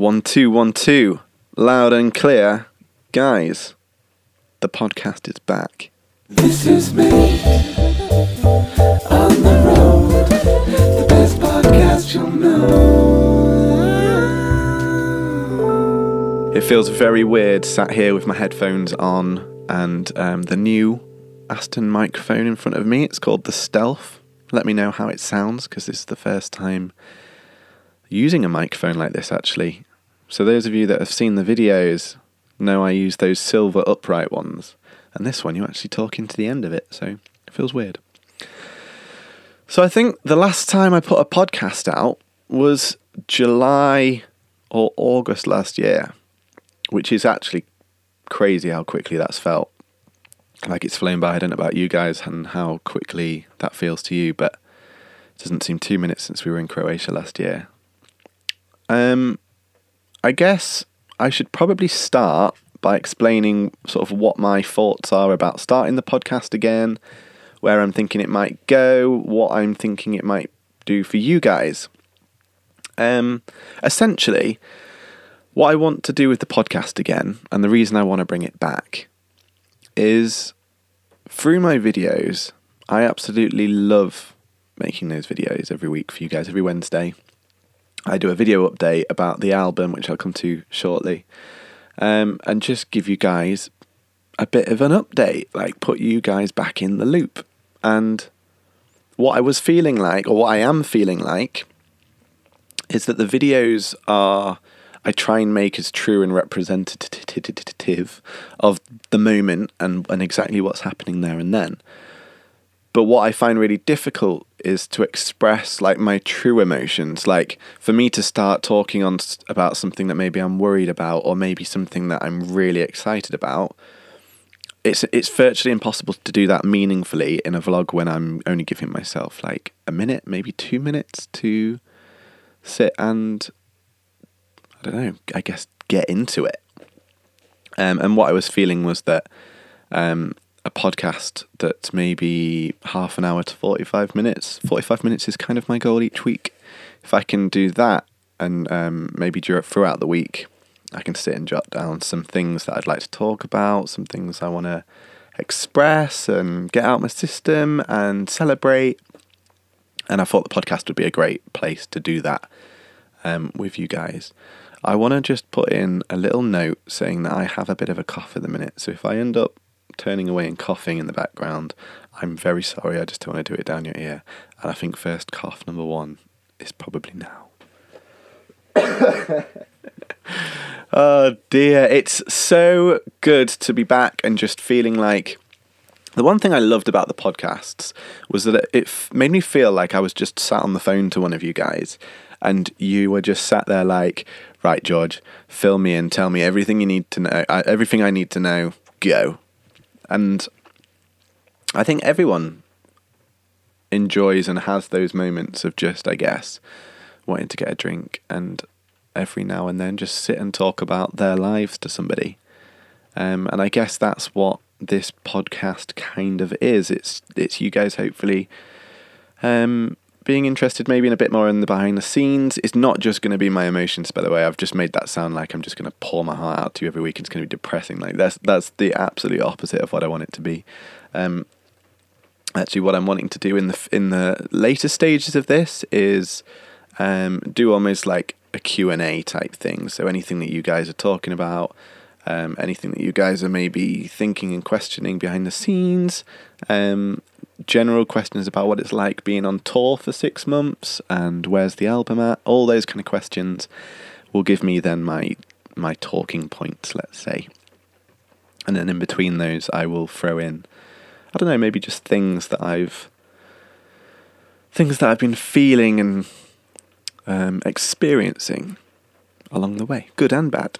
One, two, one, two. Loud and clear. Guys, the podcast is back. This is me on the road, the best podcast you'll know. It feels very weird sat here with my headphones on and um, the new Aston microphone in front of me. It's called the Stealth. Let me know how it sounds because this is the first time using a microphone like this actually. So, those of you that have seen the videos know I use those silver upright ones. And this one, you actually talk into the end of it, so it feels weird. So, I think the last time I put a podcast out was July or August last year, which is actually crazy how quickly that's felt. Like it's flown by. I don't know about you guys and how quickly that feels to you, but it doesn't seem two minutes since we were in Croatia last year. Um, I guess I should probably start by explaining sort of what my thoughts are about starting the podcast again, where I'm thinking it might go, what I'm thinking it might do for you guys. Um, essentially, what I want to do with the podcast again, and the reason I want to bring it back, is through my videos, I absolutely love making those videos every week for you guys, every Wednesday. I do a video update about the album, which I'll come to shortly, um, and just give you guys a bit of an update, like put you guys back in the loop. And what I was feeling like, or what I am feeling like, is that the videos are, I try and make as true and representative of the moment and, and exactly what's happening there and then. But what I find really difficult is to express like my true emotions. Like for me to start talking on about something that maybe I'm worried about, or maybe something that I'm really excited about. It's it's virtually impossible to do that meaningfully in a vlog when I'm only giving myself like a minute, maybe two minutes to sit and I don't know. I guess get into it. Um, and what I was feeling was that um, a podcast that's maybe half an hour to 45 minutes. 45 minutes is kind of my goal each week. If I can do that and um, maybe throughout the week, I can sit and jot down some things that I'd like to talk about, some things I want to express and get out my system and celebrate. And I thought the podcast would be a great place to do that um, with you guys. I want to just put in a little note saying that I have a bit of a cough at the minute. So if I end up turning away and coughing in the background, I'm very sorry. I just don't want to do it down your ear. And I think first cough number one is probably now. oh dear. It's so good to be back and just feeling like. The one thing I loved about the podcasts was that it f- made me feel like I was just sat on the phone to one of you guys and you were just sat there like, right, George, fill me in, tell me everything you need to know, uh, everything I need to know, go. And I think everyone enjoys and has those moments of just, I guess, wanting to get a drink and every now and then just sit and talk about their lives to somebody. Um, and I guess that's what this podcast kind of is. It's it's you guys hopefully um, being interested maybe in a bit more in the behind the scenes. It's not just going to be my emotions, by the way. I've just made that sound like I'm just going to pour my heart out to you every week. It's going to be depressing. Like that's that's the absolute opposite of what I want it to be. Um, actually, what I'm wanting to do in the in the later stages of this is um, do almost like a Q and A type thing. So anything that you guys are talking about. Um, anything that you guys are maybe thinking and questioning behind the scenes, um, general questions about what it's like being on tour for six months and where's the album at, all those kind of questions will give me then my my talking points, let's say. And then in between those I will throw in I don't know, maybe just things that I've things that I've been feeling and um, experiencing along the way, good and bad.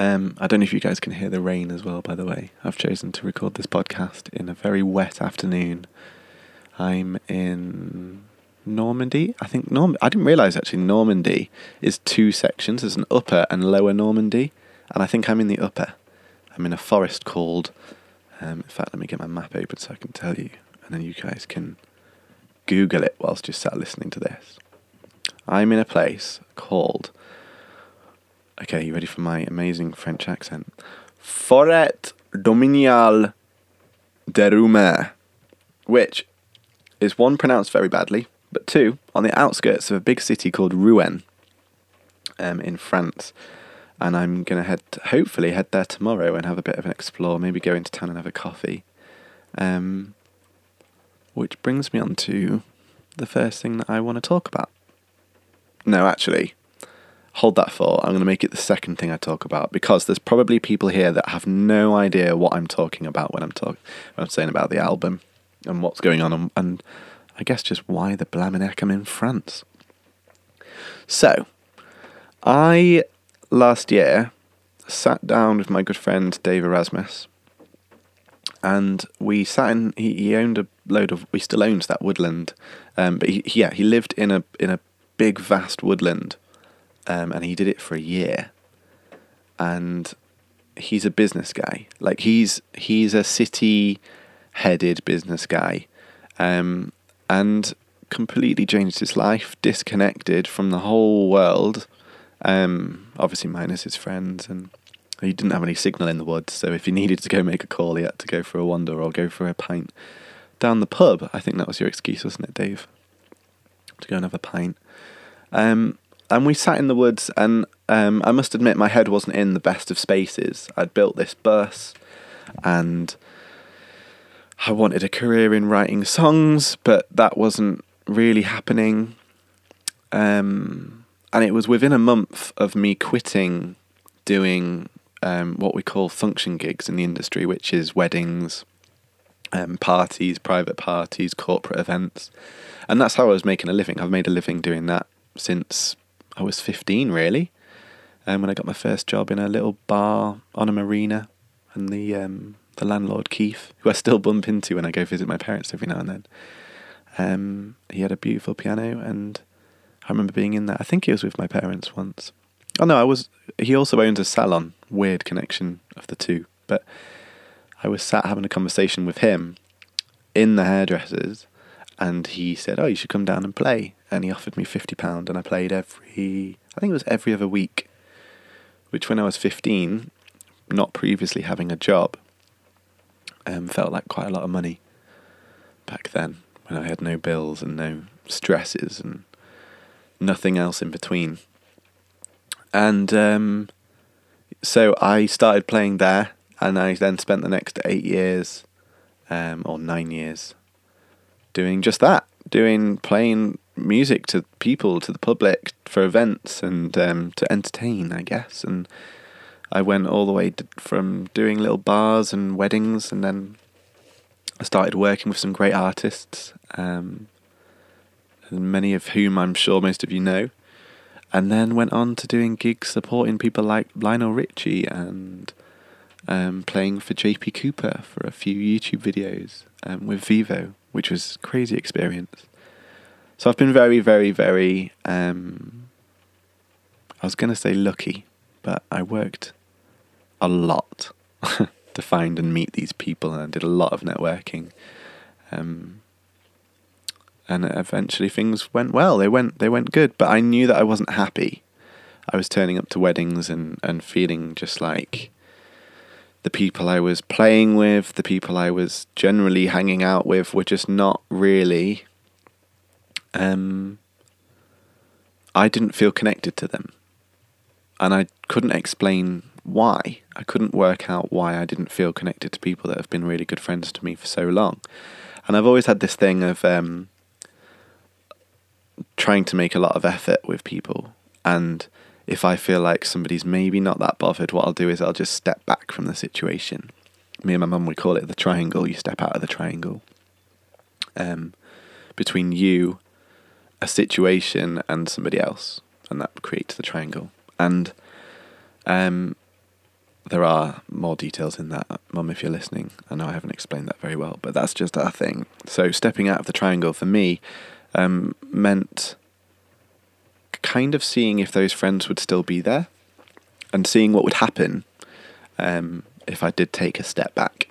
Um, I don't know if you guys can hear the rain as well, by the way. I've chosen to record this podcast in a very wet afternoon. I'm in Normandy. I think Norm. I didn't realise actually Normandy is two sections. There's an upper and lower Normandy, and I think I'm in the upper. I'm in a forest called. Um, in fact, let me get my map open so I can tell you, and then you guys can Google it whilst you're sat listening to this. I'm in a place called Okay, you ready for my amazing French accent? Forêt domaniale de Roumain, which is one pronounced very badly, but two on the outskirts of a big city called Rouen, um, in France. And I'm gonna head, hopefully, head there tomorrow and have a bit of an explore. Maybe go into town and have a coffee. Um, which brings me on to the first thing that I want to talk about. No, actually, hold that thought. I'm going to make it the second thing I talk about because there's probably people here that have no idea what I'm talking about when I'm talking. When I'm saying about the album and what's going on, and, and I guess just why the Blaminek I'm in France. So, I last year sat down with my good friend Dave Erasmus, and we sat in. He, he owned a load of. He still owns that woodland, um, but he- yeah, he lived in a in a big vast woodland, um, and he did it for a year. And he's a business guy. Like he's he's a city headed business guy, um, and completely changed his life, disconnected from the whole world. Um, obviously minus his friends and he didn't have any signal in the woods, so if he needed to go make a call, he had to go for a wander or go for a pint down the pub. I think that was your excuse, wasn't it, Dave? To go and have a pint. Um, and we sat in the woods, and um, I must admit, my head wasn't in the best of spaces. I'd built this bus, and I wanted a career in writing songs, but that wasn't really happening. Um, and it was within a month of me quitting doing um, what we call function gigs in the industry, which is weddings, um, parties, private parties, corporate events. And that's how I was making a living. I've made a living doing that since I was 15, really. Um, when I got my first job in a little bar on a marina, and the um, the landlord Keith, who I still bump into when I go visit my parents every now and then. Um, he had a beautiful piano, and I remember being in there. I think he was with my parents once. Oh no, I was. He also owns a salon. Weird connection of the two, but I was sat having a conversation with him in the hairdressers, and he said, "Oh, you should come down and play." And he offered me fifty pound, and I played every. I think it was every other week, which when I was fifteen, not previously having a job, um, felt like quite a lot of money back then when I had no bills and no stresses and nothing else in between. And um, so I started playing there, and I then spent the next eight years, um, or nine years, doing just that, doing playing music to people, to the public, for events and um, to entertain, I guess. And I went all the way to, from doing little bars and weddings, and then I started working with some great artists, um, many of whom I'm sure most of you know, and then went on to doing gigs supporting people like Lionel Richie and um, playing for JP Cooper for a few YouTube videos um, with Vevo, which was crazy experience. So I've been very, very, very. Um, I was going to say lucky, but I worked a lot to find and meet these people, and I did a lot of networking. Um, and eventually things went well. They went they went good, but I knew that I wasn't happy. I was turning up to weddings and and feeling just like the people I was playing with, the people I was generally hanging out with were just not really um I didn't feel connected to them. And I couldn't explain why. I couldn't work out why I didn't feel connected to people that have been really good friends to me for so long. And I've always had this thing of um, trying to make a lot of effort with people. And if I feel like somebody's maybe not that bothered, what I'll do is I'll just step back from the situation. Me and my mum, we call it the triangle. You step out of the triangle um, between you, a situation, and somebody else. And that creates the triangle. And um, there are more details in that, Mum, if you're listening. I know I haven't explained that very well, but that's just our thing. So, stepping out of the triangle for me um, meant kind of seeing if those friends would still be there and seeing what would happen um, if I did take a step back.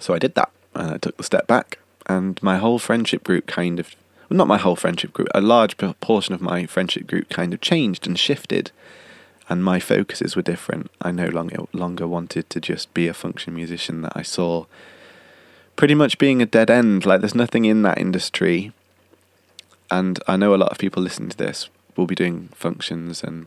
So, I did that. And I took the step back, and my whole friendship group kind of well, not my whole friendship group, a large p- portion of my friendship group kind of changed and shifted. and my focuses were different. I no longer longer wanted to just be a function musician that I saw pretty much being a dead end. Like there's nothing in that industry, and I know a lot of people listening to this will be doing functions and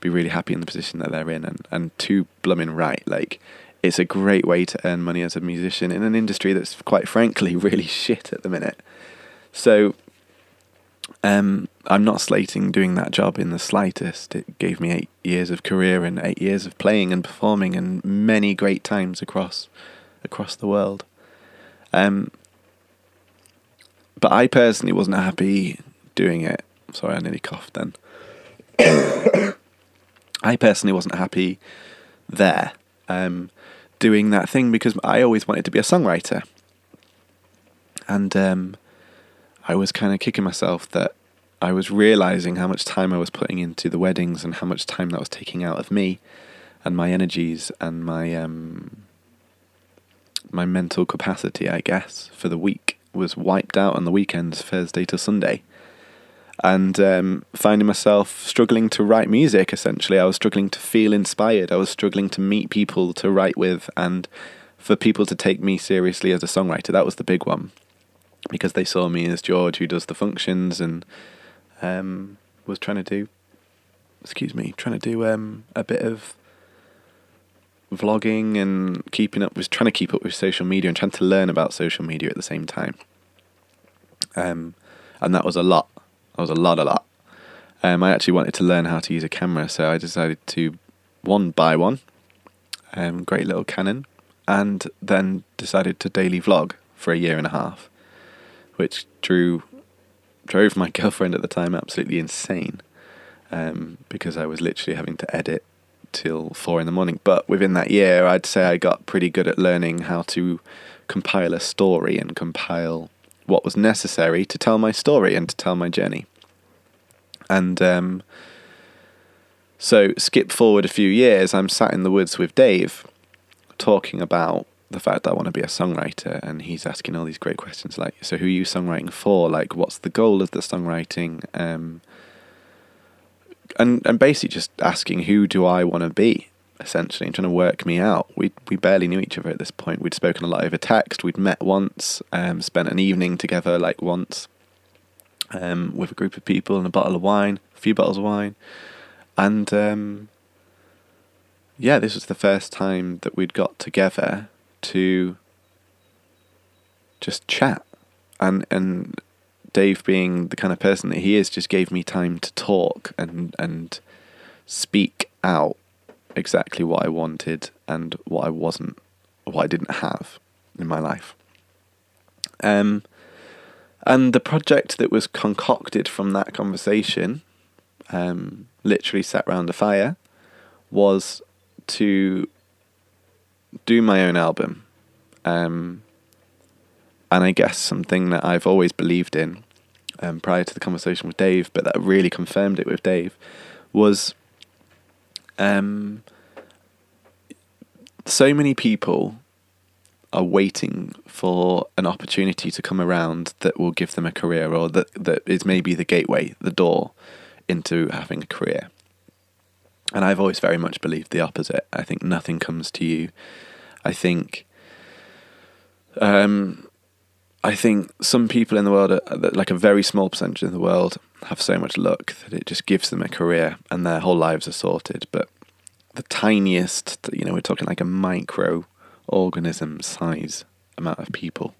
be really happy in the position that they're in, and and too blooming right. Like it's a great way to earn money as a musician in an industry that's quite frankly really shit at the minute. So um, I'm not slating doing that job in the slightest. It gave me eight years of career and eight years of playing and performing and many great times across across the world. Um, but I personally wasn't happy doing it. Sorry, I nearly coughed then. I personally wasn't happy there um, doing that thing because I always wanted to be a songwriter. And um, I was kind of kicking myself that I was realizing how much time I was putting into the weddings and how much time that was taking out of me and my energies and my um, my mental capacity, I guess, for the week was wiped out on the weekends, Thursday to Sunday. And um, finding myself struggling to write music, essentially. I was struggling to feel inspired. I was struggling to meet people to write with and for people to take me seriously as a songwriter. That was the big one because they saw me as George who does the functions and um, was trying to do, excuse me, trying to do um, a bit of vlogging and keeping up, was trying to keep up with social media and trying to learn about social media at the same time. Um, and that was a lot. That was a lot, a lot. Um, I actually wanted to learn how to use a camera, so I decided to one buy one, um, great little Canon, and then decided to daily vlog for a year and a half, which drew drove my girlfriend at the time absolutely insane um, because I was literally having to edit till four in the morning. But within that year, I'd say I got pretty good at learning how to compile a story and compile what was necessary to tell my story and to tell my journey. And um, so, skip forward a few years, I'm sat in the woods with Dave talking about the fact that I want to be a songwriter, and he's asking all these great questions like, "So, who are you songwriting for? Like, what's the goal of the songwriting?" Um, and and basically just asking, "Who do I want to be?" Essentially, and trying to work me out. We we barely knew each other at this point. We'd spoken a lot over text. We'd met once, um, spent an evening together, like once, um, with a group of people and a bottle of wine, a few bottles of wine, and um, yeah, this was the first time that we'd got together to just chat and and Dave being the kind of person that he is just gave me time to talk and and speak out exactly what I wanted and what I wasn't what I didn't have in my life. Um and the project that was concocted from that conversation, um, literally sat round a fire, was to do my own album. Um, and I guess something that I've always believed in um, prior to the conversation with Dave, but that really confirmed it with Dave, was um, so many people are waiting for an opportunity to come around that will give them a career or that, that is maybe the gateway, the door into having a career. And I've always very much believed the opposite. I think nothing comes to you. I think um, I think some people in the world, are, like a very small percentage in the world, have so much luck that it just gives them a career and their whole lives are sorted. But the tiniest, you know, we're talking like a micro organism size amount of people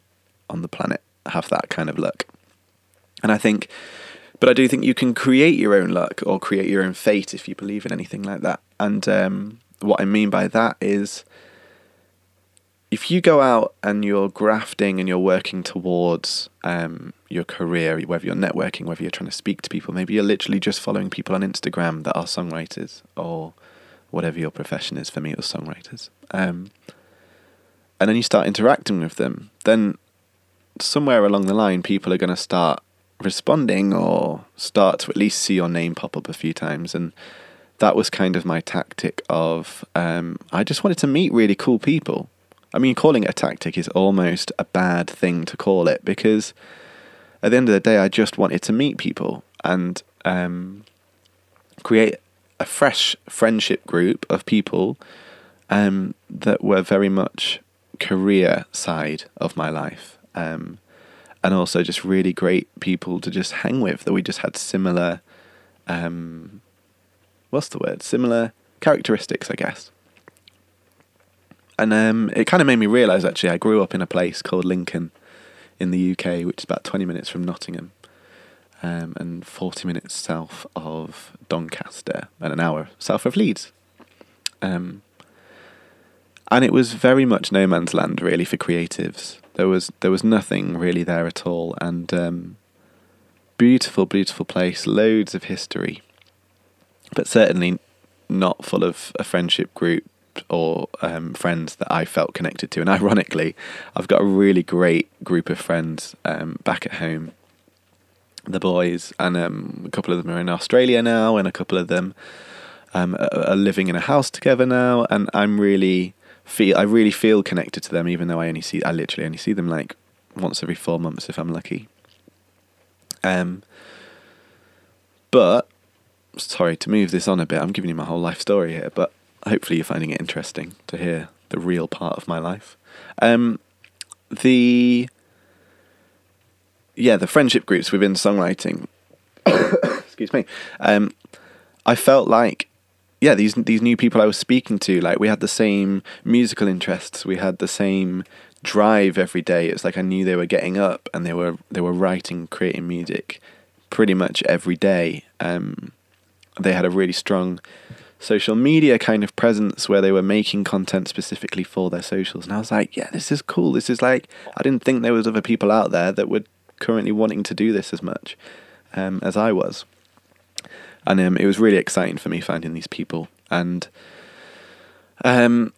on the planet have that kind of luck. And I think, but I do think you can create your own luck or create your own fate if you believe in anything like that. And um, what I mean by that is if you go out and you're grafting and you're working towards um, your career, whether you're networking, whether you're trying to speak to people, maybe you're literally just following people on Instagram that are songwriters or whatever your profession is. For me, it was songwriters. Um, and then you start interacting with them, then somewhere along the line, people are going to start responding or start to at least see your name pop up a few times. And that was kind of my tactic of um, I just wanted to meet really cool people I mean, calling it a tactic is almost a bad thing to call it because at the end of the day, I just wanted to meet people and um, create a fresh friendship group of people um, that were very much career side of my life. Um, and also just really great people to just hang with that we just had similar um, what's the word? Similar characteristics, I guess. And um, it kind of made me realise actually I grew up in a place called Lincoln in the UK, which is about 20 minutes from Nottingham um, and 40 minutes south of Doncaster and an hour south of Leeds. Um, and it was very much no man's land really for creatives. There was there was nothing really there at all, and um, beautiful, beautiful place, loads of history, but certainly not full of a friendship group or um, friends that I felt connected to. And ironically, I've got a really great group of friends um, back at home. The boys, and um, a couple of them are in Australia now, and a couple of them um, are, living in a house together now. And I'm really feel I really feel connected to them, even though I only see I literally only see them like once every four months if I'm lucky. Um, but sorry to move this on a bit. I'm giving you my whole life story here, but hopefully you're finding it interesting to hear the real part of my life. Um, the yeah, the friendship groups within songwriting. excuse me. Um, I felt like yeah, these these new people I was speaking to, like we had the same musical interests, we had the same drive every day. It's like I knew they were getting up and they were they were writing, creating music pretty much every day. Um, they had a really strong social media kind of presence where they were making content specifically for their socials, and I was like, yeah, this is cool. This is like I didn't think there was other people out there that were currently wanting to do this as much um, as I was. And um, it was really exciting for me finding these people. And um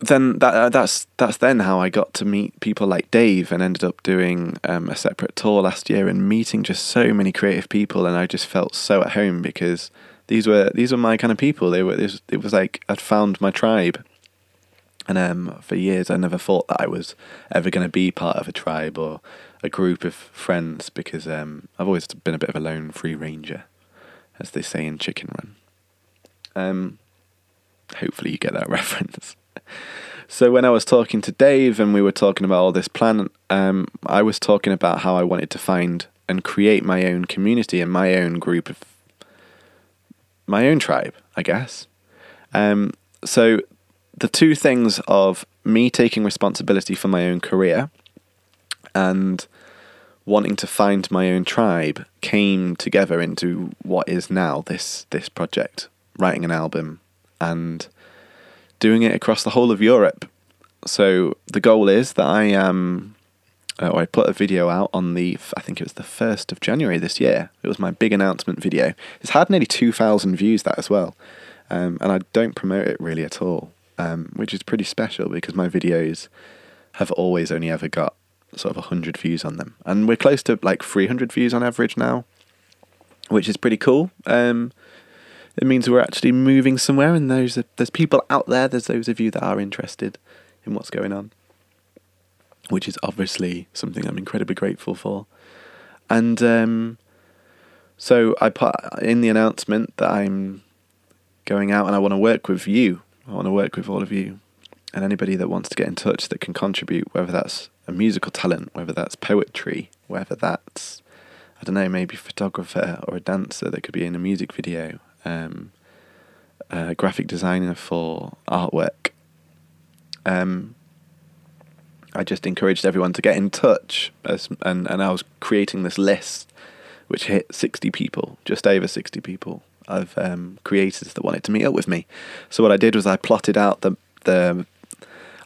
then that uh, that's that's then how I got to meet people like Dave and ended up doing um, a separate tour last year and meeting just so many creative people. And I just felt so at home because these were these were my kind of people they were it was, it was like I'd found my tribe and um, for years I never thought that I was ever going to be part of a tribe or a group of friends because um, I've always been a bit of a lone free ranger, as they say in Chicken Run. Um, hopefully you get that reference. so when I was talking to Dave and we were talking about all this plan, um, I was talking about how I wanted to find and create my own community and my own group of my own tribe, I guess. Um, so the two things of me taking responsibility for my own career and wanting to find my own tribe came together into what is now this this project, writing an album and doing it across the whole of Europe. So the goal is that I am. Uh, I put a video out on the, I think it was the 1st of January this year. It was my big announcement video. It's had nearly 2,000 views, that as well. Um, and I don't promote it really at all, um, which is pretty special because my videos have always only ever got sort of 100 views on them. And we're close to like 300 views on average now, which is pretty cool. Um, it means we're actually moving somewhere, and there's, there's people out there, there's those of you that are interested in what's going on, which is obviously something I'm incredibly grateful for. And um, so I put in the announcement that I'm going out and I want to work with you. I want to work with all of you and anybody that wants to get in touch that can contribute, whether that's a musical talent, whether that's poetry, whether that's I don't know, maybe a photographer or a dancer that could be in a music video, um, a graphic designer for artwork. Um, I just encouraged everyone to get in touch, as, and and I was creating this list, which hit sixty people, just over sixty people of um, creators that wanted to meet up with me. So what I did was I plotted out the the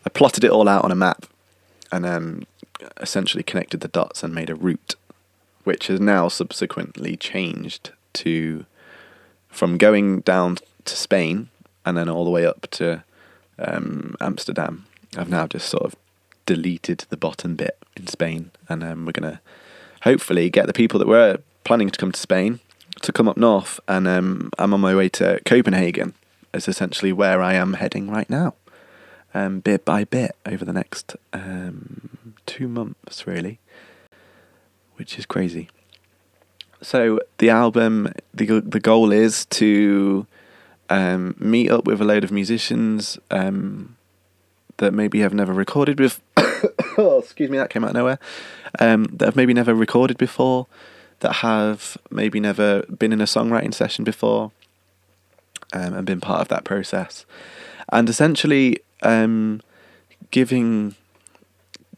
I plotted it all out on a map and um, essentially connected the dots and made a route, which has now subsequently changed to from going down to Spain and then all the way up to um, Amsterdam. I've now just sort of deleted the bottom bit in Spain, and um, we're gonna hopefully get the people that were planning to come to Spain to come up north, and um, I'm on my way to Copenhagen. Is essentially where I am heading right now um, bit by bit over the next um, two months, really, which is crazy. So the album, the the goal is to um, meet up with a load of musicians um, that maybe have never recorded with. oh, excuse me, that came out of nowhere. Um, that have maybe never recorded before, that have maybe never been in a songwriting session before, um, and been part of that process, and essentially um, giving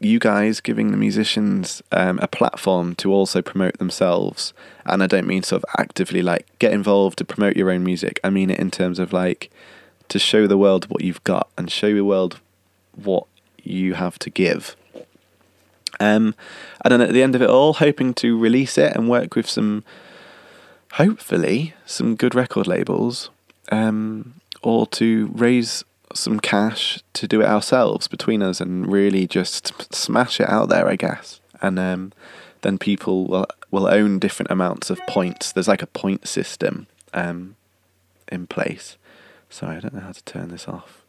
you guys giving the musicians um, a platform to also promote themselves. And I don't mean sort of actively like get involved to promote your own music. I mean it in terms of like to show the world what you've got and show the world what you have to give. Um, and then at the end of it all, hoping to release it and work with some, hopefully, some good record labels, um, or to raise some cash to do it ourselves between us and really just smash it out there, I guess. And um, then people will will own different amounts of points. There's like a point system um, in place. Sorry, I don't know how to turn this off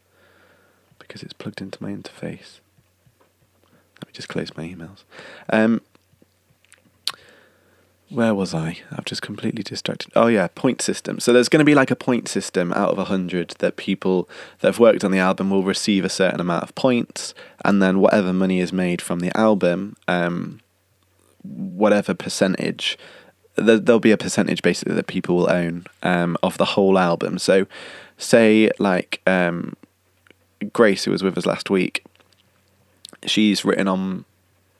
because it's plugged into my interface. Let me just close my emails. Um, where was I? I've just completely distracted. Oh yeah, point system. So there's going to be like a point system out of a hundred that people that have worked on the album will receive a certain amount of points, and then whatever money is made from the album, um, whatever percentage, there, there'll be a percentage basically that people will own um, of the whole album. So, say like um, Grace, who was with us last week, she's written on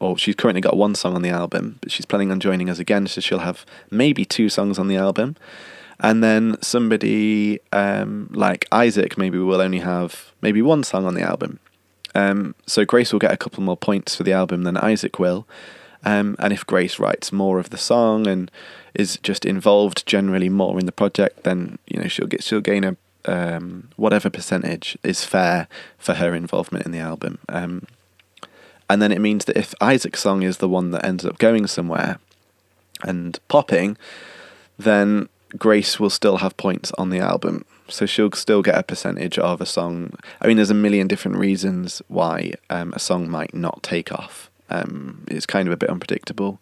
or she's currently got one song on the album, but she's planning on joining us again, so she'll have maybe two songs on the album. And then somebody um, like Isaac maybe will only have maybe one song on the album. Um, so Grace will get a couple more points for the album than Isaac will. Um, and if Grace writes more of the song and is just involved generally more in the project, then you know she'll get she'll gain a um, whatever percentage is fair for her involvement in the album. Um, and then it means that if Isaac's song is the one that ends up going somewhere and popping, then Grace will still have points on the album. So she'll still get a percentage of a song. I mean, there's a million different reasons why um, a song might not take off. Um, it's kind of a bit unpredictable.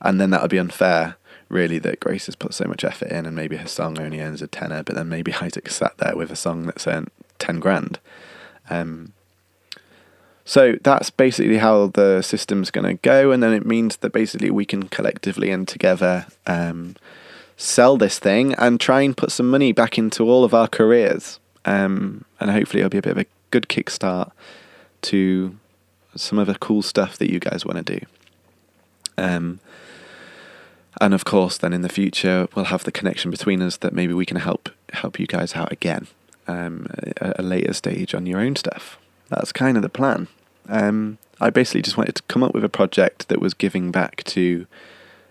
And then that would be unfair, really, that Grace has put so much effort in and maybe her song only earns a tenner, but then maybe Isaac sat there with a song that's earned 10 grand. Um, so that's basically how the system's going to go, and then it means that basically we can collectively and together um, sell this thing and try and put some money back into all of our careers. Um, and hopefully, it'll be a bit of a good kickstart to some of the cool stuff that you guys want to do. Um, and of course, then in the future, we'll have the connection between us that maybe we can help help you guys out again um, at a later stage on your own stuff. That's kind of the plan. Um, I basically just wanted to come up with a project that was giving back to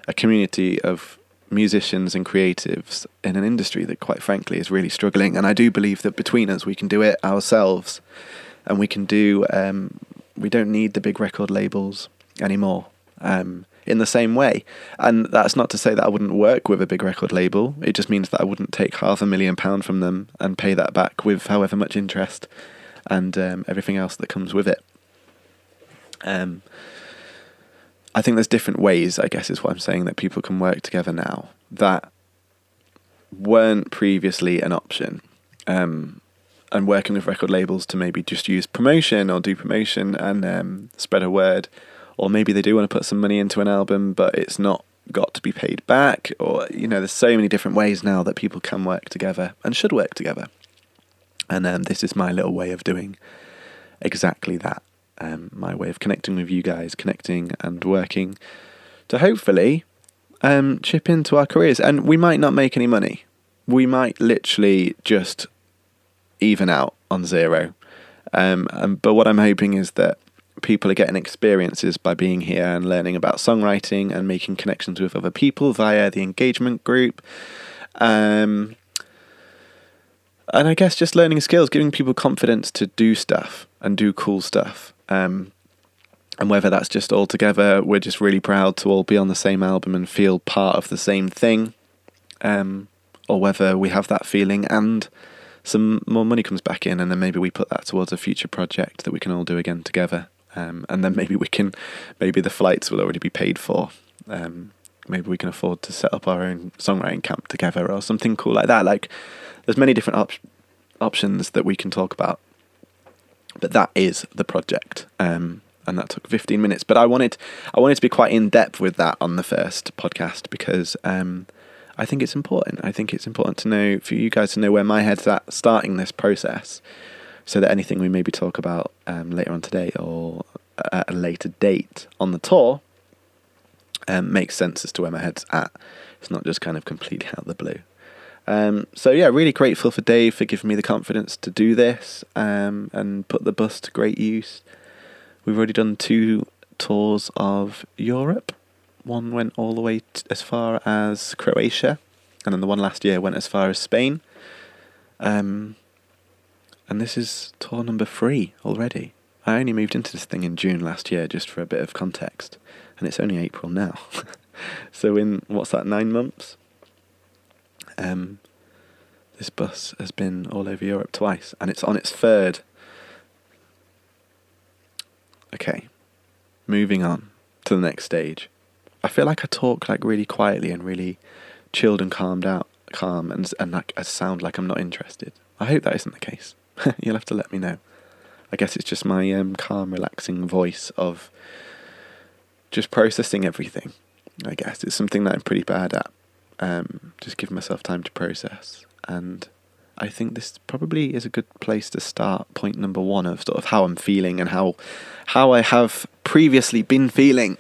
a community of musicians and creatives in an industry that, quite frankly, is really struggling. And I do believe that between us, we can do it ourselves, and we can do. Um, we don't need the big record labels anymore. Um, in the same way, and that's not to say that I wouldn't work with a big record label. It just means that I wouldn't take half a million pound from them and pay that back with however much interest and um, everything else that comes with it. Um, I think there's different ways, I guess, is what I'm saying, that people can work together now that weren't previously an option. Um, and working with record labels to maybe just use promotion or do promotion and um, spread a word, or maybe they do want to put some money into an album, but it's not got to be paid back, or you know, there's so many different ways now that people can work together and should work together. And um, this is my little way of doing exactly that um, my way of connecting with you guys, connecting and working to hopefully um, chip into our careers. And we might not make any money. We might literally just even out on zero. Um, but what I'm hoping is that people are getting experiences by being here and learning about songwriting and making connections with other people via the engagement group. Um, and I guess just learning skills, giving people confidence to do stuff and do cool stuff. Um, and whether that's just all together, we're just really proud to all be on the same album and feel part of the same thing, um, or whether we have that feeling and some more money comes back in, and then maybe we put that towards a future project that we can all do again together, um, and then maybe we can, maybe the flights will already be paid for, um, maybe we can afford to set up our own songwriting camp together or something cool like that. Like, there's many different op- options that we can talk about. But that is the project, um, and that took 15 minutes. But I wanted, I wanted to be quite in depth with that on the first podcast because um, I think it's important. I think it's important to know for you guys to know where my head's at starting this process, so that anything we maybe talk about um, later on today or at a later date on the tour um, makes sense as to where my head's at. It's not just kind of completely out of the blue. Um, so yeah, really grateful for Dave for giving me the confidence to do this um, and put the bus to great use. We've already done two tours of Europe. One went all the way t- as far as Croatia, and then the one last year went as far as Spain. Um, and this is tour number three already. I only moved into this thing in June last year, just for a bit of context, and it's only April now. so in what's that, nine months? Um, this bus has been all over Europe twice, and it's on its third. Okay, moving on to the next stage. I feel like I talk like really quietly and really chilled and calmed out, calm, and and like I sound like I'm not interested. I hope that isn't the case. You'll have to let me know. I guess it's just my um, calm, relaxing voice of just processing everything. I guess it's something that I'm pretty bad at. Um, just give myself time to process, and I think this probably is a good place to start. Point number one of sort of how I'm feeling and how how I have previously been feeling.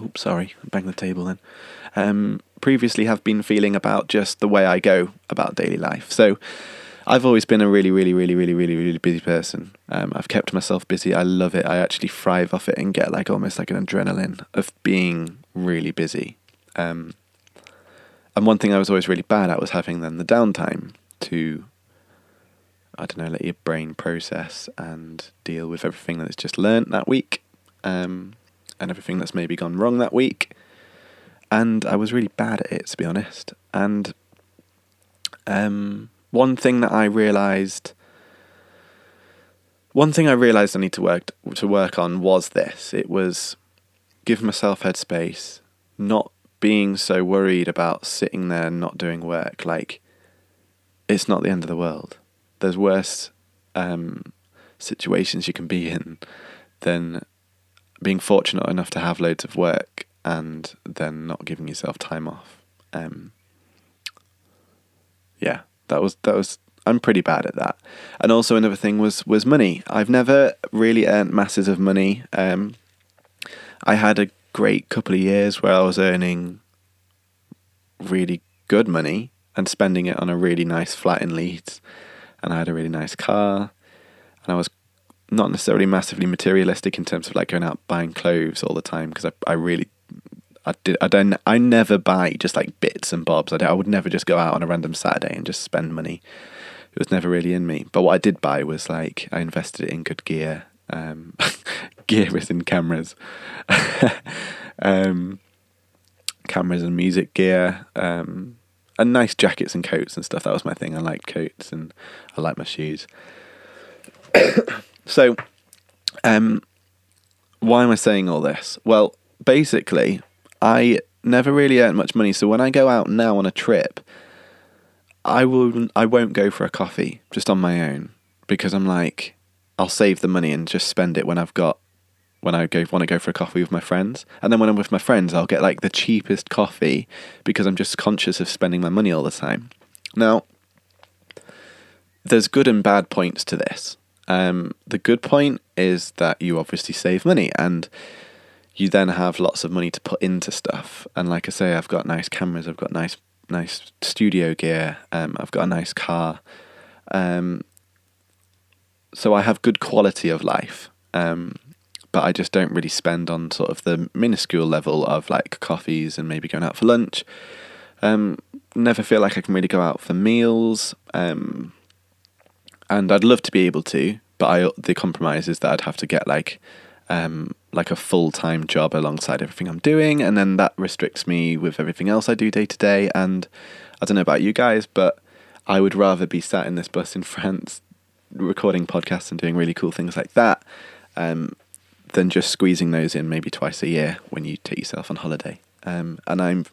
Oops, sorry, bang the table then. Um, previously have been feeling about just the way I go about daily life. So I've always been a really, really, really, really, really, really busy person. Um, I've kept myself busy. I love it. I actually thrive off it and get like almost like an adrenaline of being really busy. Um, and one thing I was always really bad at was having then the downtime to, I don't know, let your brain process and deal with everything that's just learnt that week, um, and everything that's maybe gone wrong that week. And I was really bad at it, to be honest. And um, one thing that I realised, one thing I realised I need to work to work on was this. It was give myself headspace, not being so worried about sitting there and not doing work. Like, it's not the end of the world. There's worse um, situations you can be in than being fortunate enough to have loads of work and then not giving yourself time off. Um, yeah, that was that was. I'm pretty bad at that. And also another thing was was money. I've never really earned masses of money. Um, I had a great couple of years where I was earning really good money and spending it on a really nice flat in Leeds, and I had a really nice car, and I was not necessarily massively materialistic in terms of like going out buying clothes all the time because I, I really I did I don't I never buy just like bits and bobs. I, I would never just go out on a random Saturday and just spend money. It was never really in me. But what I did buy was like I invested it in good gear um, gear is in cameras. Um, cameras and music gear um, and nice jackets and coats and stuff. That was my thing. I liked coats and I like my shoes. So, um, why am I saying all this? Well, basically, I never really earned much money. So when I go out now on a trip, I will I won't go for a coffee just on my own because I'm like I'll save the money and just spend it when I've got when I go want to go for a coffee with my friends. And then when I'm with my friends, I'll get like the cheapest coffee because I'm just conscious of spending my money all the time. Now, there's good and bad points to this. Um, the good point is that you obviously save money and you then have lots of money to put into stuff. And like I say, I've got nice cameras, I've got nice nice studio gear, um, I've got a nice car. Um, so I have good quality of life. Um, but I just don't really spend on sort of the minuscule level of like coffees and maybe going out for lunch. Um, never feel like I can really go out for meals. Um, and I'd love to be able to, but I the compromise is that I'd have to get like um, like a full time job alongside everything I'm doing, and then that restricts me with everything else I do day to day. And I don't know about you guys, but I would rather be sat in this bus in France recording podcasts and doing really cool things like that um, than just squeezing those in maybe twice a year when you take yourself on holiday. um, and I'm.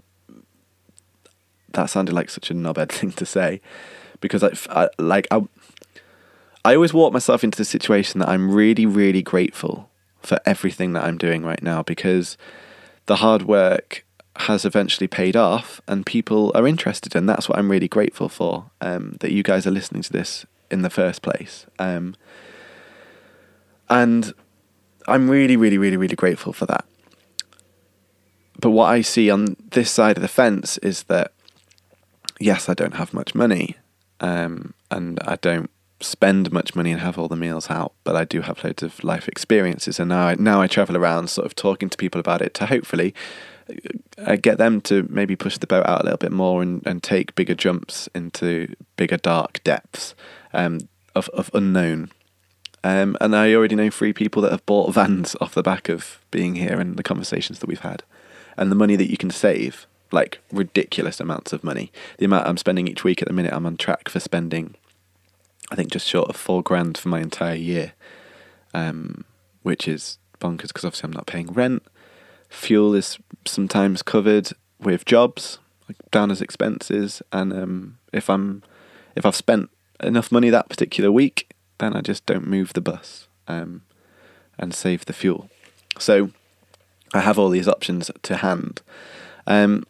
That sounded like such a knobhead thing to say, because I, I like I. I always walk myself into the situation that I'm really, really grateful for everything that I'm doing right now because the hard work has eventually paid off and people are interested and that's what I'm really grateful for um, that you guys are listening to this in the first place. Um, and I'm really really really really grateful for that. But what I see on this side of the fence is that yes I don't have much money um, and I don't spend much money and have all the meals out, but I do have loads of life experiences, and now I, now I travel around, sort of talking to people about it to hopefully uh, get them to maybe push the boat out a little bit more and, and take bigger jumps into bigger dark depths um, of of unknown. Um, and I already know three people that have bought vans off the back of being here and the conversations that we've had, and the money that you can save, like ridiculous amounts of money. The amount I'm spending each week at the minute, I'm on track for spending I think just short of four grand for my entire year, um, which is bonkers because obviously I'm not paying rent. Fuel is sometimes covered with jobs, like down as expenses, and um, if I'm if I've spent enough money that particular week, then I just don't move the bus um, and save the fuel. So I have all these options to hand. Um,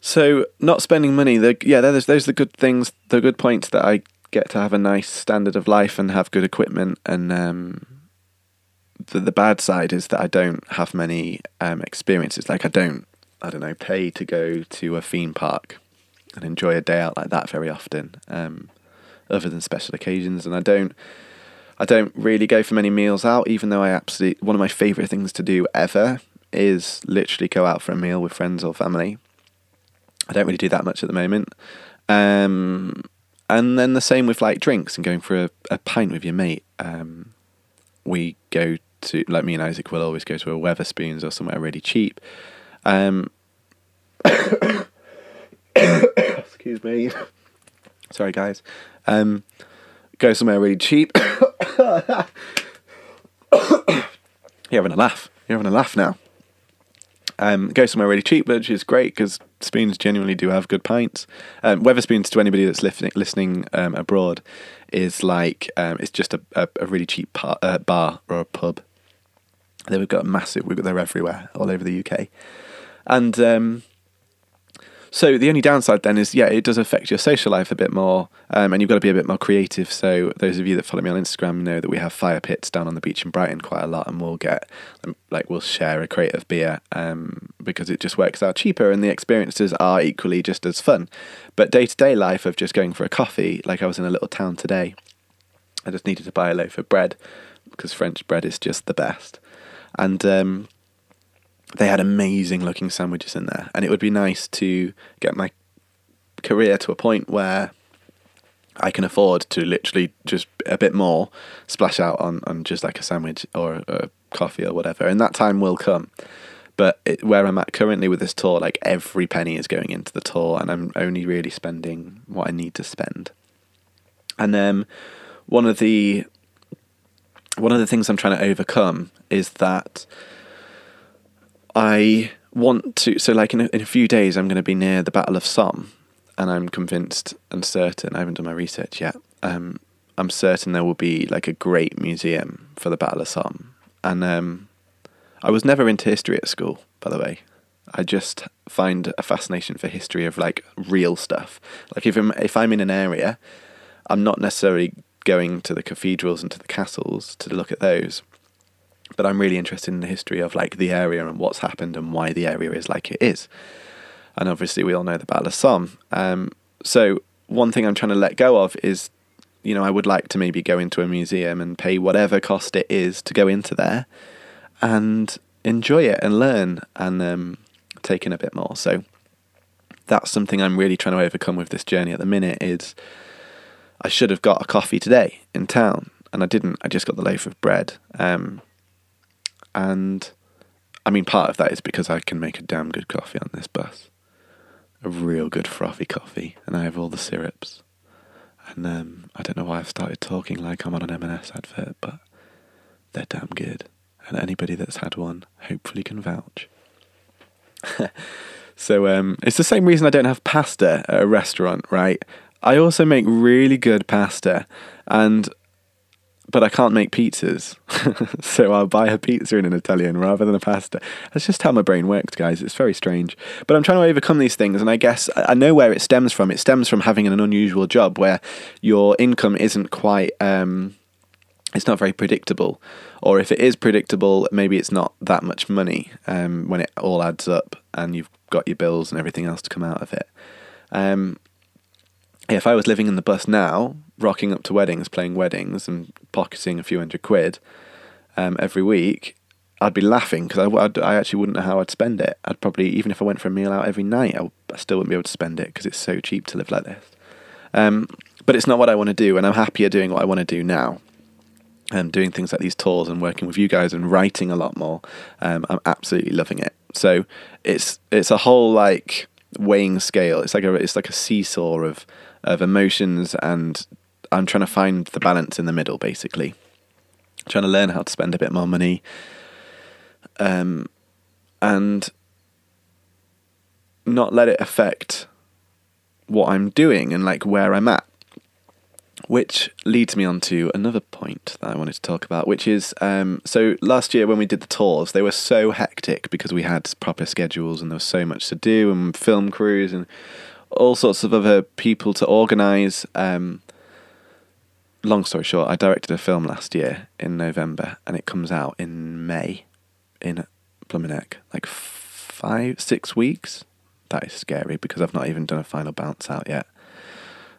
so not spending money, the, yeah, those those are the good things, the good points that I get to have a nice standard of life and have good equipment. And um, the the bad side is that I don't have many um, experiences. Like I don't, I don't know, pay to go to a theme park and enjoy a day out like that very often, um, other than special occasions. And I don't. I don't really go for many meals out, even though I absolutely one of my favourite things to do ever is literally go out for a meal with friends or family. I don't really do that much at the moment. Um, and then the same with like drinks and going for a, a pint with your mate. Um, we go to like me and Isaac will always go to a Wetherspoons or somewhere really cheap. Um, excuse me. Sorry, guys. Um, go somewhere really cheap. You're having a laugh. You're having a laugh now. Um, go somewhere really cheap, which is great because spoons genuinely do have good pints. Um, Wetherspoons, to anybody that's listening, listening um, abroad, is like um, it's just a, a, a really cheap par, uh, bar or a pub. They've got massive. We've got they're everywhere, all over the UK, and um, so the only downside then is, yeah, it does affect your social life a bit more, um, and you've got to be a bit more creative. So those of you that follow me on Instagram know that we have fire pits down on the beach in Brighton quite a lot, and we'll get um, like we'll share a crate of beer um, because it just works out cheaper, and the experiences are equally just as fun. But day to day life of just going for a coffee, like I was in a little town today, I just needed to buy a loaf of bread because French bread is just the best, and um, they had amazing looking sandwiches in there, and it would be nice to get my career to a point where I can afford to literally just a bit more splash out on, on just like a sandwich or a coffee or whatever, and that time will come. But it, where I'm at currently with this tour, like every penny is going into the tour, and I'm only really spending what I need to spend. And um, one of the one of the things I'm trying to overcome is that I want to. So, like in a, in a few days, I'm going to be near the Battle of Somme, and I'm convinced and certain. I haven't done my research yet. Um, I'm certain there will be like a great museum for the Battle of Somme, and um, I was never into history at school, by the way. I just find a fascination for history of like real stuff. Like if I'm if I'm in an area, I'm not necessarily going to the cathedrals and to the castles to look at those but I'm really interested in the history of like the area and what's happened and why the area is like it is. And obviously, we all know the Battle of Somme. Um, so one thing I'm trying to let go of is, you know, I would like to maybe go into a museum and pay whatever cost it is to go into there, and enjoy it and learn and um, take in a bit more. So that's something I'm really trying to overcome with this journey at the minute. Is I should have got a coffee today in town, and I didn't. I just got the loaf of bread. Um, and I mean, part of that is because I can make a damn good coffee on this bus. A real good frothy coffee, and I have all the syrups. And um, I don't know why I've started talking like I'm on an M&S advert, but they're damn good. And anybody that's had one hopefully can vouch. So um, it's the same reason I don't have pasta at a restaurant, right? I also make really good pasta, and but I can't make pizzas, so I'll buy a pizza in an Italian rather than a pasta. That's just how my brain works, guys. It's very strange, but I'm trying to overcome these things, and I guess I know where it stems from. It stems from having an unusual job where your income isn't quite. Um, it's not very predictable, or if it is predictable, maybe it's not that much money um, when it all adds up and you've got your bills and everything else to come out of it. Um, if I was living in the bus now, rocking up to weddings, playing weddings, and pocketing a few hundred quid um, every week, I'd be laughing because I, I'd- actually wouldn't know how I'd spend it. I'd probably, even if I went for a meal out every night, I still wouldn't be able to spend it because it's so cheap to live like this. Um, but it's not what I want to do, and I'm happier doing what I want to do now. Um, doing things like these tours and working with you guys and writing a lot more. Um, I'm absolutely loving it. So it's it's a whole like weighing scale. It's like a it's like a seesaw of of emotions, and I'm trying to find the balance in the middle. Basically, trying to learn how to spend a bit more money, um, and not let it affect what I'm doing and like where I'm at. Which leads me on to another point that I wanted to talk about, which is um, so last year when we did the tours, they were so hectic because we had proper schedules and there was so much to do and film crews and all sorts of other people to organise. Um, long story short, I directed a film last year in November and it comes out in May in Pluminick, like five, six weeks. That is scary because I've not even done a final bounce out yet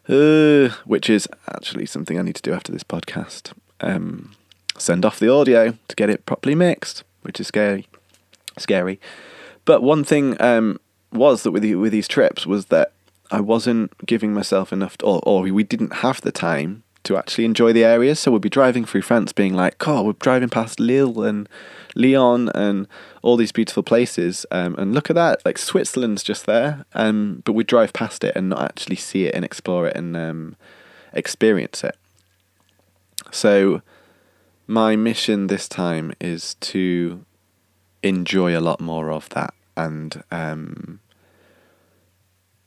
uh, which is actually something I need to do after this podcast. Um, send off the audio to get it properly mixed, which is scary. Scary. But one thing um, was that with the, with these trips was that I wasn't giving myself enough, or, or we didn't have the time to actually enjoy the area. So we'd be driving through France, being like, "Oh, we're driving past Lille and Lyon and all these beautiful places, um, and look at that! Like Switzerland's just there." Um, but we drive past it and not actually see it and explore it and um, experience it. So my mission this time is to enjoy a lot more of that and um,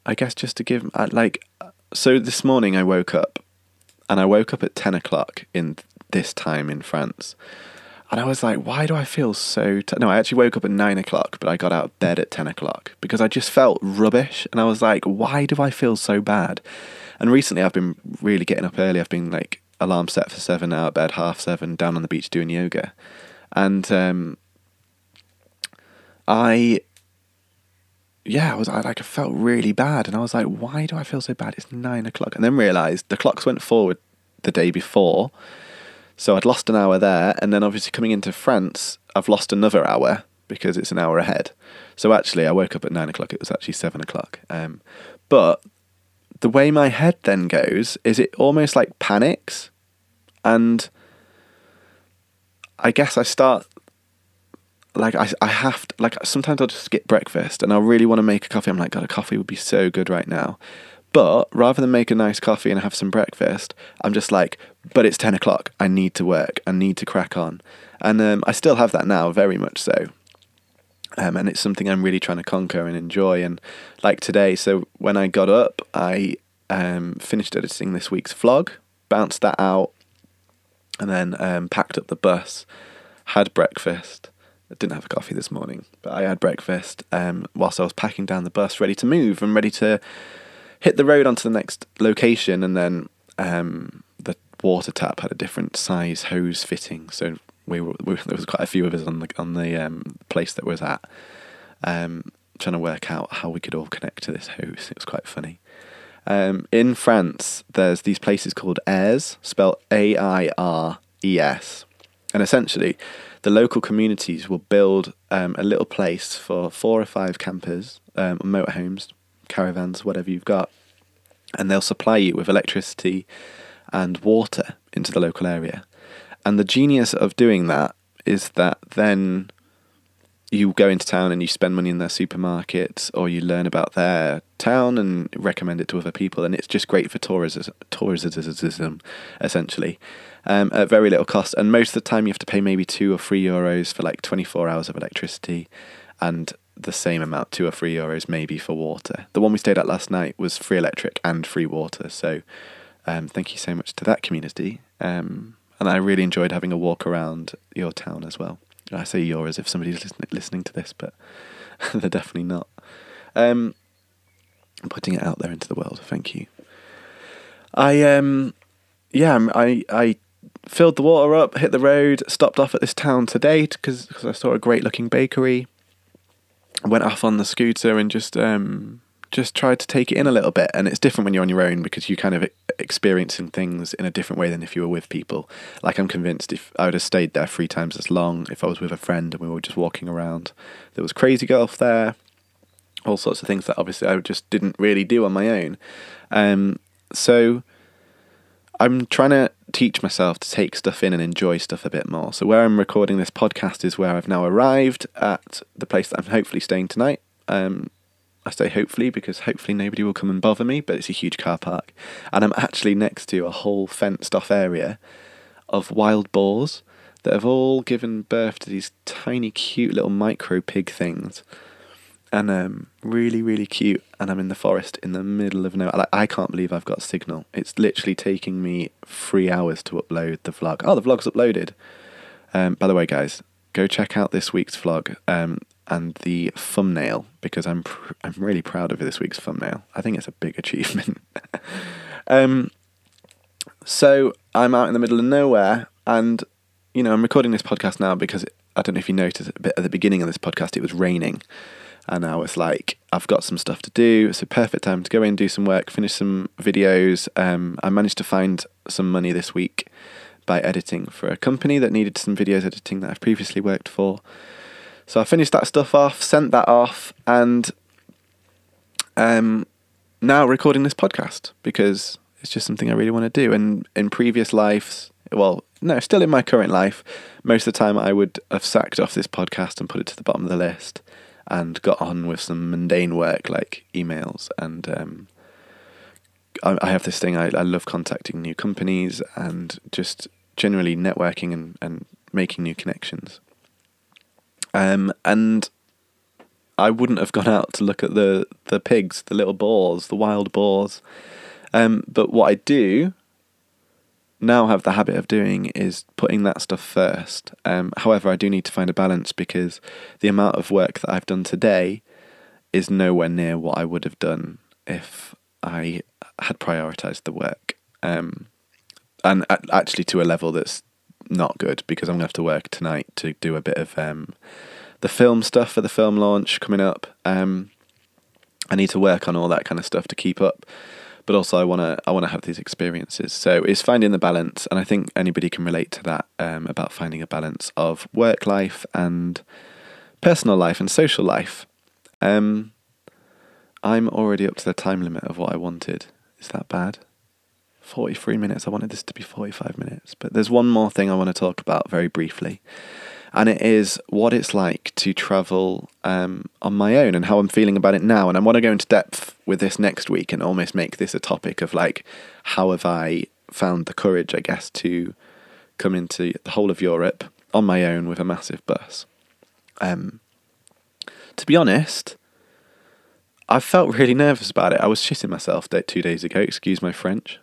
I guess just to give uh, like so this morning I woke up and I woke up at 10 o'clock in this time in France. And I was like why do I feel so t-? no I actually woke up at 9 o'clock but I got out of bed at 10 o'clock because I just felt rubbish. And I was like why do I feel so bad? And recently I've been really getting up early. I've been like alarm set for 7 out of bed half 7 down on the beach doing yoga. And um I yeah, I was I like I felt really bad, and I was like, why do I feel so bad? It's nine o'clock, and then realised the clocks went forward the day before, so I'd lost an hour there, and then obviously coming into France, I've lost another hour because it's an hour ahead. So actually, I woke up at nine o'clock. It was actually seven o'clock. Um, but the way my head then goes is it almost like panics, and I guess I start like I, I have to, like sometimes I'll just skip breakfast and I really want to make a coffee. I'm like, God, a coffee would be so good right now. But rather than make a nice coffee and have some breakfast, I'm just like, but it's 10 o'clock. I need to work. I need to crack on. And um, I still have that now, very much so. Um, and it's something I'm really trying to conquer and enjoy. And like today, so when I got up, I um, finished editing this week's vlog, bounced that out, and then um, packed up the bus, had breakfast. I didn't have a coffee this morning, but I had breakfast um, whilst I was packing down the bus, ready to move and ready to hit the road onto the next location. And then um, the water tap had a different size hose fitting, so we were we, there was quite a few of us on the on the um, place that was at, um, trying to work out how we could all connect to this hose. It was quite funny. Um, in France, there's these places called airs, spelled A I R E S, and essentially, the local communities will build um, a little place for four or five campers, um, motorhomes, caravans, whatever you've got, and they'll supply you with electricity and water into the local area. And the genius of doing that is that then you go into town and you spend money in their supermarkets or you learn about their town and recommend it to other people and it's just great for tourism tourism essentially um, at very little cost and most of the time you have to pay maybe two or three euros for like 24 hours of electricity and the same amount, two or three euros maybe for water. The one we stayed at last night was free electric and free water. So um, thank you so much to that community. Um, and I really enjoyed having a walk around your town as well. I say your as if somebody's listen- listening to this, but they're definitely not. Um, I'm putting it out there into the world. Thank you. I um, yeah, I I filled the water up, hit the road, stopped off at this town today because I saw a great looking bakery. Went off on the scooter and just um just tried to take it in a little bit. And it's different when you're on your own because you kind of experiencing things in a different way than if you were with people. Like I'm convinced if I would have stayed there three times as long if I was with a friend and we were just walking around. There was crazy golf there, all sorts of things that obviously I just didn't really do on my own. Um, so I'm trying to teach myself to take stuff in and enjoy stuff a bit more. So where I'm recording this podcast is where I've now arrived at the place that I'm hopefully staying tonight. Um, I say hopefully because hopefully nobody will come and bother me, but it's a huge car park, and I'm actually next to a whole fenced-off area of wild boars that have all given birth to these tiny, cute little micro pig things and um, really, really cute. And I'm in the forest in the middle of nowhere. Like, I can't believe I've got signal. It's literally taking me three hours to upload the vlog. Oh, the vlog's uploaded. Um, by the way, guys, go check out this week's vlog um, and the thumbnail because I'm pr- I'm really proud of this week's thumbnail. I think it's a big achievement. um, so I'm out in the middle of nowhere, and you know I'm recording this podcast now because I don't know if you noticed a bit at the beginning of this podcast it was raining, and I was like, I've got some stuff to do. It's a perfect time to go in, do some work, finish some videos. Um, I managed to find some money this week by editing for a company that needed some videos editing that I've previously worked for. So I finished that stuff off, sent that off, and um, now recording this podcast because it's just something I really want to do. And in previous lives, well, no, still in my current life, most of the time I would have sacked off this podcast and put it to the bottom of the list and got on with some mundane work like emails and um, I, I have this thing I, I love contacting new companies and just generally networking and, and making new connections. Um, and I wouldn't have gone out to look at the, the pigs, the little boars, the wild boars. Um, but what I do now have the habit of doing is putting that stuff first. Um, however, I do need to find a balance because the amount of work that I've done today is nowhere near what I would have done if I had prioritized the work. Um, and actually, to a level that's not good because I'm going to have to work tonight to do a bit of um, the film stuff for the film launch coming up. Um, I need to work on all that kind of stuff to keep up but also I want to I want to have these experiences. So it's finding the balance, and I think anybody can relate to that um, about finding a balance of work life and personal life and social life. Um, I'm already up to the time limit of what I wanted. Is that bad? 43 minutes. I wanted this to be 45 minutes. But there's one more thing I want to talk about very briefly. And it is what it's like to travel um, on my own and how I'm feeling about it now. And I want to go into depth with this next week and almost make this a topic of like, how have I found the courage, I guess, to come into the whole of Europe on my own with a massive bus. Um, to be honest, I felt really nervous about it. I was shitting myself two days ago. Excuse my French.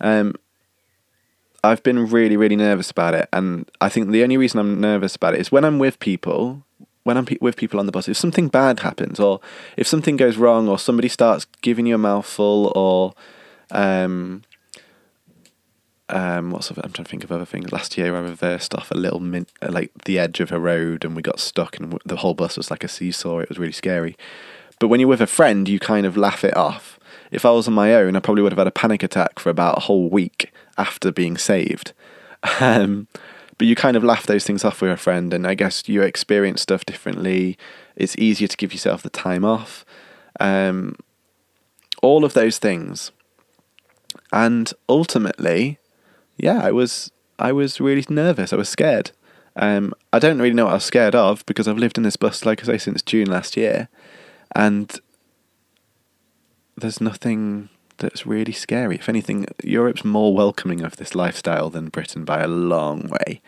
Um, I've been really, really nervous about it, and I think the only reason I'm nervous about it is when I'm with people. When I'm pe- with people on the bus, if something bad happens, or if something goes wrong, or somebody starts giving you a mouthful, or um, um, what's other, I'm trying to think of other things. Last year, I reversed off a little min, like the edge of a road, and we got stuck, and the whole bus was like a seesaw. It was really scary. But when you're with a friend, you kind of laugh it off. If I was on my own, I probably would have had a panic attack for about a whole week after being saved. Um, but you kind of laugh those things off with a friend, and I guess you experience stuff differently. It's easier to give yourself the time off. Um, all of those things. And ultimately, yeah, I was I was really nervous. I was scared. Um, I don't really know what I was scared of because I've lived in this bus, like I say, since June last year, and there's nothing that's really scary. If anything, Europe's more welcoming of this lifestyle than Britain by a long way.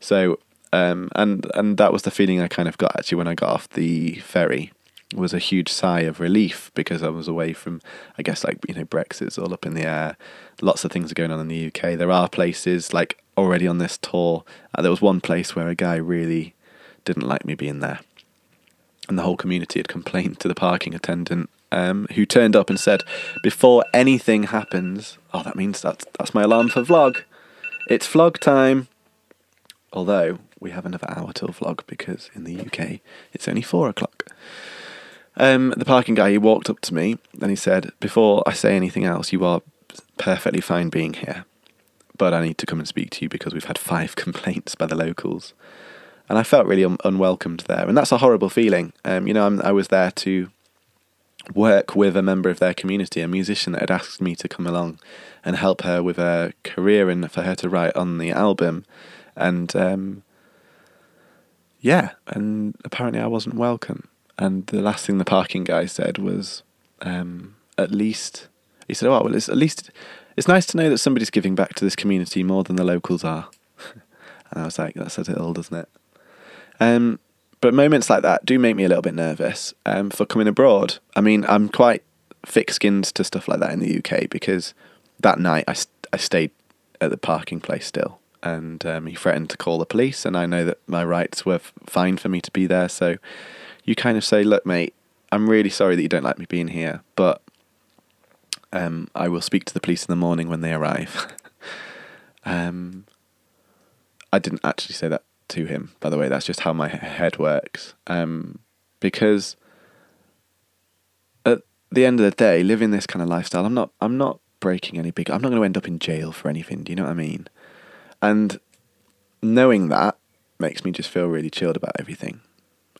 So Um, and and that was the feeling I kind of got actually when I got off the ferry It was a huge sigh of relief because I was away from I guess like you know Brexit's all up in the air. Lots of things are going on in the UK. There are places like already on this tour. Uh, there was one place where a guy really didn't like me being there, and the whole community had complained to the parking attendant. Um, who turned up and said, "Before anything happens, oh, that means that's that's my alarm for vlog. It's vlog time." Although we have another hour till vlog because in the UK it's only four o'clock. Um, the parking guy he walked up to me and he said, "Before I say anything else, you are perfectly fine being here, but I need to come and speak to you because we've had five complaints by the locals." And I felt really un- unwelcomed there, and that's a horrible feeling. Um, you know, I'm, I was there to work with a member of their community, a musician that had asked me to come along and help her with her career and for her to write on the album. And um, yeah, and apparently I wasn't welcome. And the last thing the parking guy said was, um, at least, he said, oh, well, it's at least, it's nice to know that somebody's giving back to this community more than the locals are. and I was like, that says it all, doesn't it? Um, but moments like that do make me a little bit nervous um, for coming abroad. I mean, I'm quite thick skinned to stuff like that in the UK because that night I, st- I stayed at the parking place still. And um, he threatened to call the police, and I know that my rights were f- fine for me to be there. So you kind of say, Look, mate, I'm really sorry that you don't like me being here, but um, I will speak to the police in the morning when they arrive. um, I didn't actually say that to him, by the way. That's just how my head works. Um, because at the end of the day, living this kind of lifestyle, I'm not. I'm not breaking any big. I'm not going to end up in jail for anything. Do you know what I mean? And knowing that makes me just feel really chilled about everything.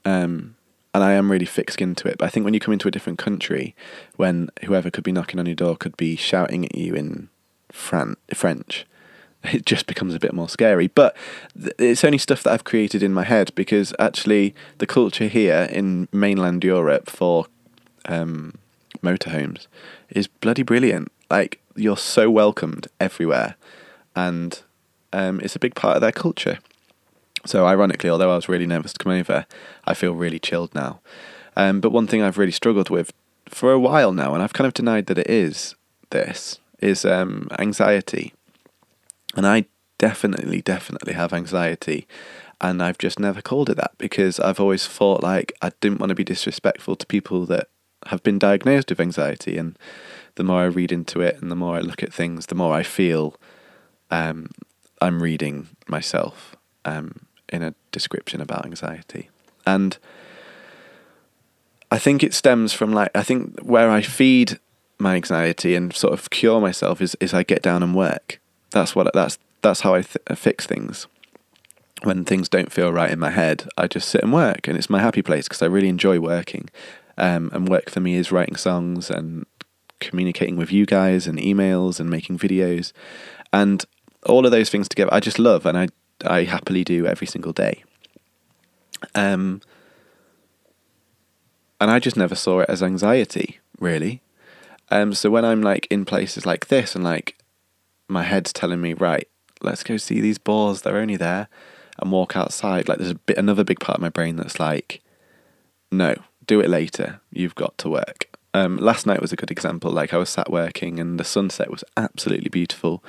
Um, and I am really thick skinned to it. But I think when you come into a different country, when whoever could be knocking on your door could be shouting at you in Fran- French, it just becomes a bit more scary. But th- it's only stuff that I've created in my head because actually the culture here in mainland Europe for um, motorhomes is bloody brilliant. Like you're so welcomed everywhere, and um, it's a big part of their culture. So ironically, although I was really nervous to come over, I feel really chilled now. Um, but one thing I've really struggled with for a while now, and I've kind of denied that it is this, is um, anxiety. And I definitely, definitely have anxiety. And I've just never called it that because I've always thought like I didn't want to be disrespectful to people that have been diagnosed with anxiety. And the more I read into it and the more I look at things, the more I feel um, I'm reading myself um, in a description about anxiety. And I think it stems from like I think where I feed my anxiety and sort of cure myself is is I get down and work. That's what that's that's how I th- fix things. When things don't feel right in my head, I just sit and work, and it's my happy place because I really enjoy working. Um, and work for me is writing songs and communicating with you guys and emails and making videos, and all of those things together. I just love, and I I happily do every single day. Um, and I just never saw it as anxiety, really. Um, so when I'm like in places like this and like my head's telling me, right, let's go see these boars, they're only there, and walk outside, like there's a bit another big part of my brain that's like, no, do it later. You've got to work. Um, last night was a good example. Like I was sat working and the sunset was absolutely beautiful.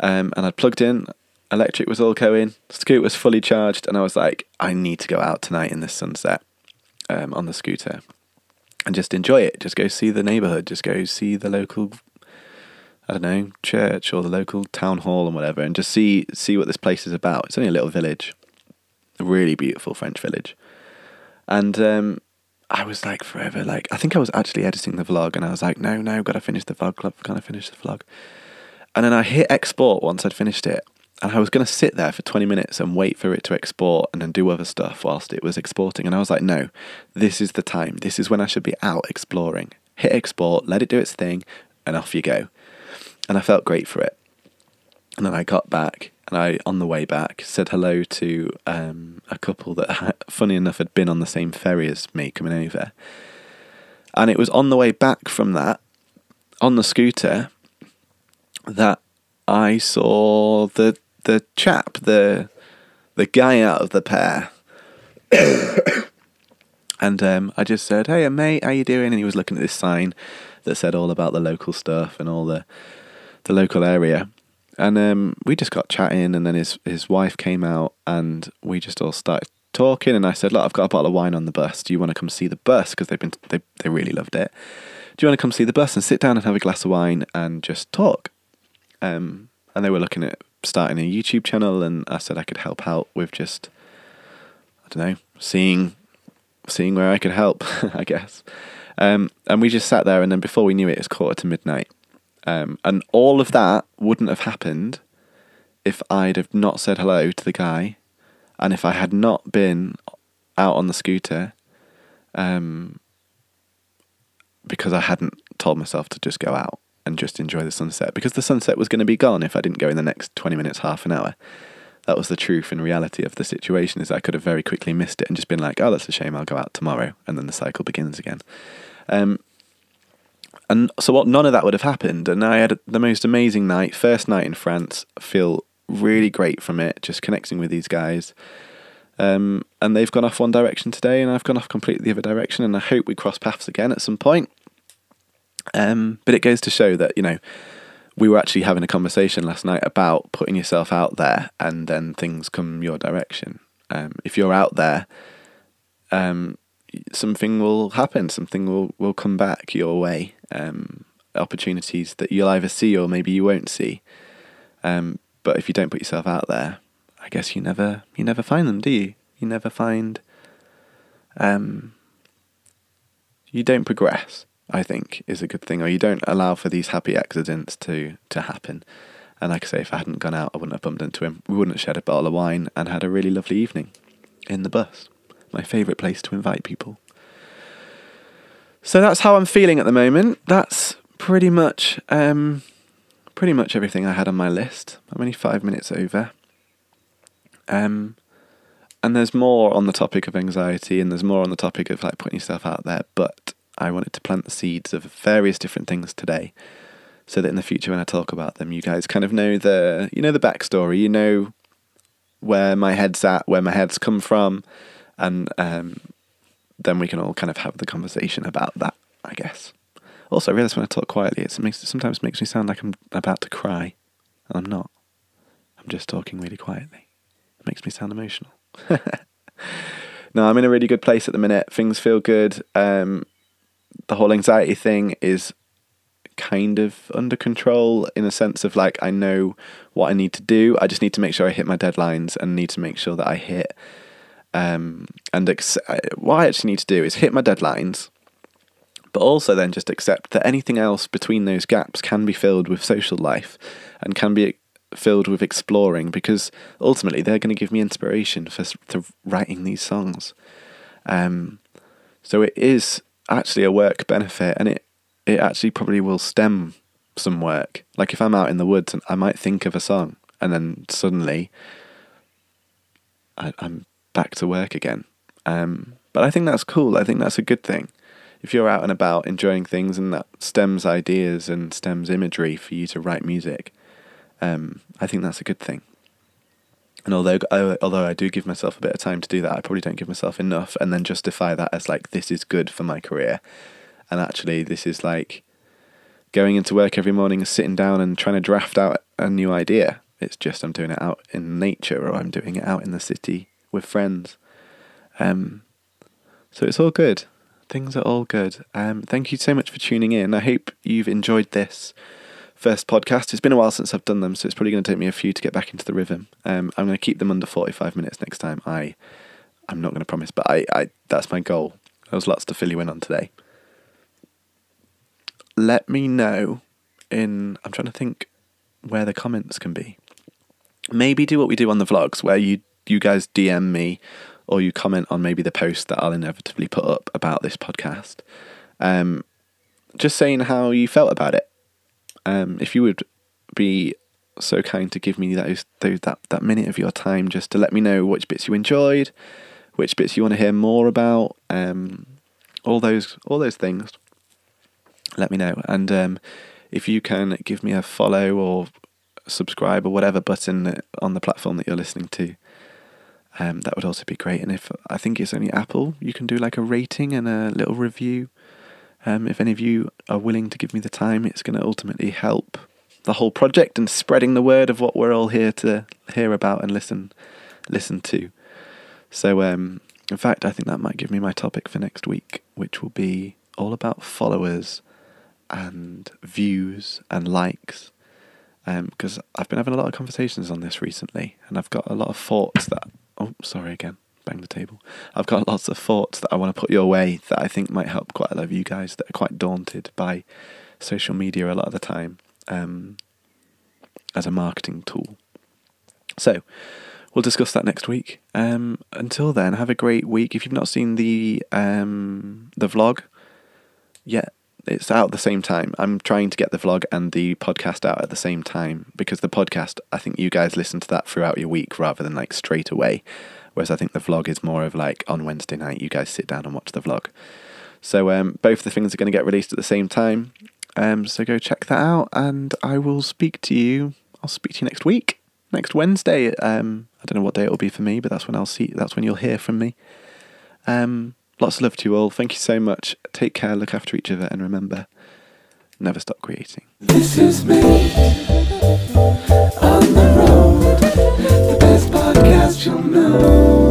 Um, and I'd plugged in, electric was all going, scooter was fully charged, and I was like, I need to go out tonight in this sunset um, on the scooter and just enjoy it. Just go see the neighbourhood. Just go see the local, I don't know, church or the local town hall and whatever, and just see see what this place is about. It's only a little village, a really beautiful French village, and um, I was like forever like I think I was actually editing the vlog, and I was like, no, no, gotta finish the vlog, club, gotta finish the vlog, and then I hit export once I'd finished it. And I was to sit there for 20 minutes and wait for it to export and then do other stuff whilst it was exporting. And I was like, no, this is the time. This is when I should be out exploring. Hit export, let it do its thing, and off you go. And I felt great for it. And then I got back and I, on the way back, said hello to um, a couple that, funny enough, had been on the same ferry as me coming over. And it was on the way back from that, on the scooter, that I saw the the chap, the the guy out of the pair. and um, I just said, "Hey, mate, how you doing?" And he was looking at this sign that said all about the local stuff and all the the local area. And um, we just got chatting, and then his his wife came out, and we just all started talking. And I said, "Look, I've got a bottle of wine on the bus. Do you want to come see the bus? Because they've been they they really loved it. Do you want to come see the bus and sit down and have a glass of wine and just talk?" Um, and they were looking at starting a YouTube channel, and I said I could help out with just I don't know seeing seeing where I could help, I guess. Um, and we just sat there, and then before we knew it, it was quarter to midnight. Um, and all of that wouldn't have happened if I'd have not said hello to the guy, and if I had not been out on the scooter, um, because I hadn't told myself to just go out and just enjoy the sunset. Because the sunset was going to be gone if I didn't go in the next twenty minutes, half an hour. That was the truth and reality of the situation. Is I could have very quickly missed it and just been like, "Oh, that's a shame. I'll go out tomorrow," and then the cycle begins again. Um, and so what? None of that would have happened, and I had the most amazing night. First night in France. Feel really great from it. Just connecting with these guys. Um, and they've gone off one direction today, and I've gone off completely the other direction. And I hope we cross paths again at some point. Um, but it goes to show that you know we were actually having a conversation last night about putting yourself out there, and then things come your direction. Um, if you're out there, um, something will happen. Something will will come back your way. Um, opportunities that you'll either see or maybe you won't see. Um, but if you don't put yourself out there, I guess you never you never find them, do you? You never find. Um, you don't progress. I think is a good thing, or you don't allow for these happy accidents to to happen. And like I say, if I hadn't gone out, I wouldn't have bumped into him. We wouldn't have shared a bottle of wine and had a really lovely evening in the bus. My favourite place to invite people. So that's how I'm feeling at the moment. That's pretty much um, pretty much everything I had on my list. I'm only five minutes over. Um, and there's more on the topic of anxiety, and there's more on the topic of like putting yourself out there. But I wanted to plant the seeds of various different things today, so that in the future when I talk about them, you guys kind of know the you know the backstory. You know where my head's at, where my head's come from, and um, then we can all kind of have the conversation about that. I guess. Also, I realise when I talk quietly, it sometimes makes me sound like I'm about to cry, and I'm not. I'm just talking really quietly. It makes me sound emotional. no, I'm in a really good place at the minute. Things feel good. Um, the whole anxiety thing is kind of under control in a sense of like I know what I need to do. I just need to make sure I hit my deadlines and need to make sure that I hit. Um, and ex- what I actually need to do is hit my deadlines, but also then just accept that anything else between those gaps can be filled with social life and can be filled with exploring because ultimately they're going to give me inspiration for, for writing these songs. Um, so it is actually a work benefit and it, it actually probably will stem some work. Like if I'm out in the woods and I might think of a song and then suddenly I, I'm back to work again. Um, but I think that's cool. I think that's a good thing. If you're out and about enjoying things and that stems ideas and stems imagery for you to write music, um, I think that's a good thing. And although I, although I do give myself a bit of time to do that, I probably don't give myself enough, and then justify that as like this is good for my career, and actually this is like going into work every morning and sitting down and trying to draft out a new idea. It's just I'm doing it out in nature or I'm doing it out in the city with friends. Um, so it's all good. Things are all good. Um, thank you so much for tuning in. I hope you've enjoyed this first podcast. It's been a while since I've done them, so it's probably going to take me a few to get back into the rhythm. Um, I'm going to keep them under 45 minutes next time. I, I'm not going to promise, but I, I, that's my goal. There was lots to fill you in on today. Let me know in. I'm trying to think where the comments can be. Maybe do what we do on the vlogs, where you you guys DM me or you comment on maybe the post that I'll inevitably put up about this podcast. Um, just saying how you felt about it. Um, if you would be so kind to give me those, those that that minute of your time just to let me know which bits you enjoyed, which bits you want to hear more about, um, all those all those things. Let me know, and um, if you can give me a follow or subscribe or whatever button on the platform that you're listening to, um, that would also be great. And if I think it's only Apple, you can do like a rating and a little review. Um, if any of you are willing to give me the time, it's going to ultimately help the whole project and spreading the word of what we're all here to hear about and listen listen to. So, um, in fact, I think that might give me my topic for next week, which will be all about followers and views and likes. Because I've been having a lot of conversations on this recently, and I've got a lot of thoughts that. Oh, sorry again, bang the table. I've got lots of thoughts that I want to put your way that I think might help quite a lot of you guys that are quite daunted by social media a lot of the time um, as a marketing tool. So, we'll discuss that next week. Um, until then, have a great week. If you've not seen the um, the vlog yet, it's out at the same time. I'm trying to get the vlog and the podcast out at the same time because the podcast, I think you guys listen to that throughout your week rather than like straight away. Whereas I think the vlog is more of like on Wednesday night, you guys sit down and watch the vlog. So um, both the things are going to get released at the same time. Um, so go check that out, and I will speak to you. I'll speak to you next week, next Wednesday. Um, I don't know what day it will be for me, but that's when I'll see. That's when you'll hear from me. Um, Lots of love to you all. Thank you so much. Take care, look after each other, and remember never stop creating. This is me on the road, the best podcast you'll know.